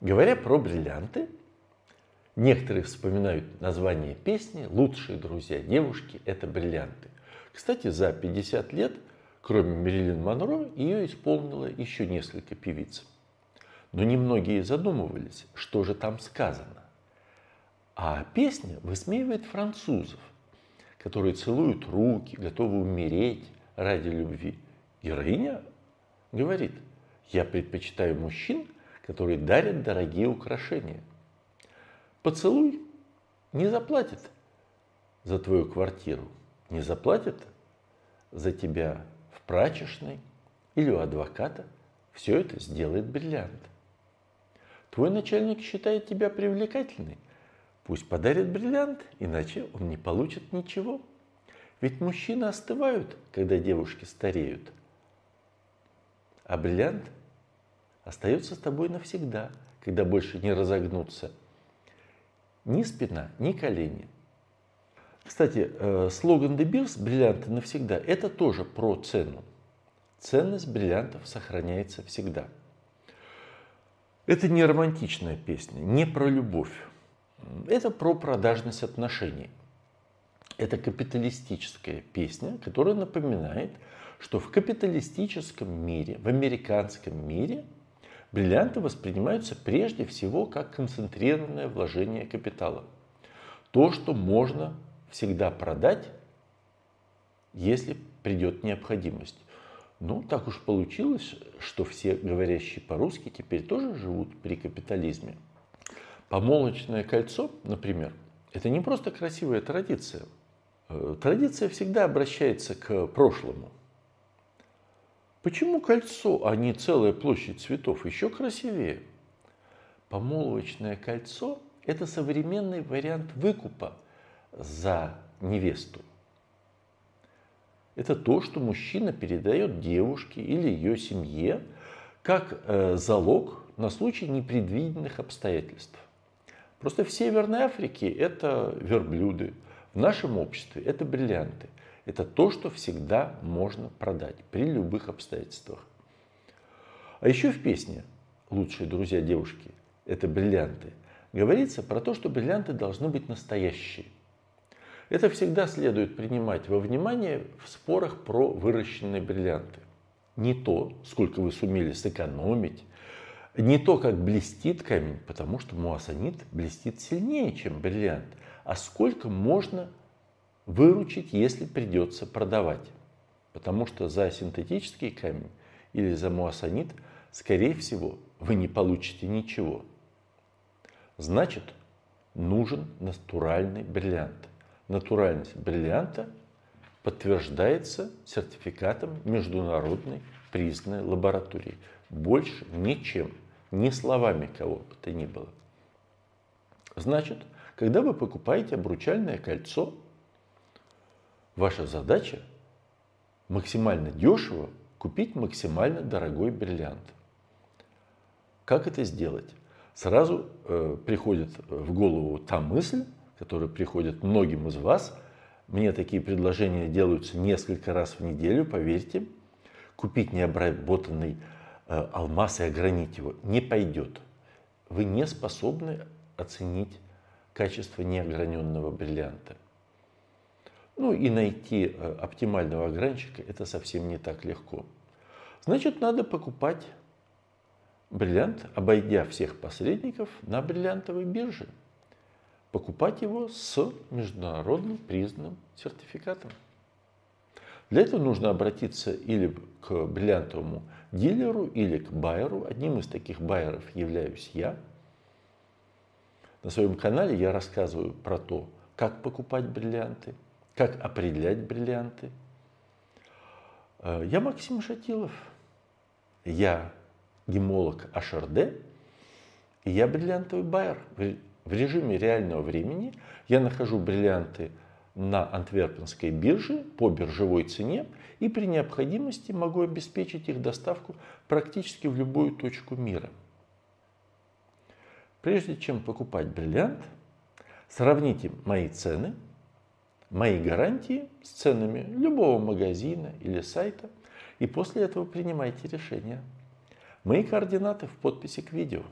Говоря про бриллианты, некоторые вспоминают название песни «Лучшие друзья девушки – это бриллианты». Кстати, за 50 лет, кроме Мерилин Монро, ее исполнило еще несколько певиц. Но немногие задумывались, что же там сказано. А песня высмеивает французов, которые целуют руки, готовы умереть ради любви. Героиня говорит, я предпочитаю мужчин, которые дарят дорогие украшения. Поцелуй не заплатит за твою квартиру, не заплатит за тебя в прачечной или у адвоката. Все это сделает бриллиант. Твой начальник считает тебя привлекательной. Пусть подарит бриллиант, иначе он не получит ничего. Ведь мужчины остывают, когда девушки стареют. А бриллиант остается с тобой навсегда, когда больше не разогнутся ни спина, ни колени. Кстати, э, слоган De Beers «Бриллианты навсегда» – это тоже про цену. Ценность бриллиантов сохраняется всегда. Это не романтичная песня, не про любовь. Это про продажность отношений. Это капиталистическая песня, которая напоминает, что в капиталистическом мире, в американском мире бриллианты воспринимаются прежде всего как концентрированное вложение капитала. То, что можно всегда продать, если придет необходимость. Ну, так уж получилось, что все говорящие по-русски теперь тоже живут при капитализме. Помолочное кольцо, например, это не просто красивая традиция. Э, традиция всегда обращается к прошлому. Почему кольцо, а не целая площадь цветов, еще красивее? Помолвочное кольцо – это современный вариант выкупа за невесту. Это то, что мужчина передает девушке или ее семье как э, залог на случай непредвиденных обстоятельств. Просто в Северной Африке это верблюды, в нашем обществе это бриллианты. Это то, что всегда можно продать при любых обстоятельствах. А еще в песне «Лучшие друзья девушки» – это бриллианты. Говорится про то, что бриллианты должны быть настоящие. Это всегда следует принимать во внимание в спорах про выращенные бриллианты. Не то, сколько вы сумели сэкономить, не то, как блестит камень, потому что муассанит блестит сильнее, чем бриллиант, а сколько можно выручить, если придется продавать. Потому что за синтетический камень или за муассанит, скорее всего, вы не получите ничего. Значит, нужен натуральный бриллиант. Натуральность бриллианта подтверждается сертификатом международной признанной лаборатории. Больше ничем, ни словами кого бы то ни было. Значит, когда вы покупаете обручальное кольцо, ваша задача максимально дешево купить максимально дорогой бриллиант. Как это сделать? Сразу э, приходит в голову та мысль, которая приходит многим из вас. Мне такие предложения делаются несколько раз в неделю, поверьте. Купить необработанный Э, алмаз и огранить его, не пойдет. Вы не способны оценить качество неограненного бриллианта. Ну и найти э, оптимального огранщика это совсем не так легко. Значит, надо покупать бриллиант, обойдя всех посредников на бриллиантовой бирже. Покупать его с международным признанным сертификатом. Для этого нужно обратиться или к бриллиантовому дилеру, или к байеру. Одним из таких байеров являюсь я. На своем канале я рассказываю про то, как покупать бриллианты, как определять бриллианты. Э, я Максим Шатилов. Я гемолог HRD, и я бриллиантовый байер. В режиме реального времени я нахожу бриллианты на антверпенской бирже по биржевой цене и при необходимости могу обеспечить их доставку практически в любую точку мира. Прежде чем покупать бриллиант, сравните мои цены, мои гарантии с ценами любого магазина или сайта и после этого принимайте решение. Мои координаты в подписи к видео.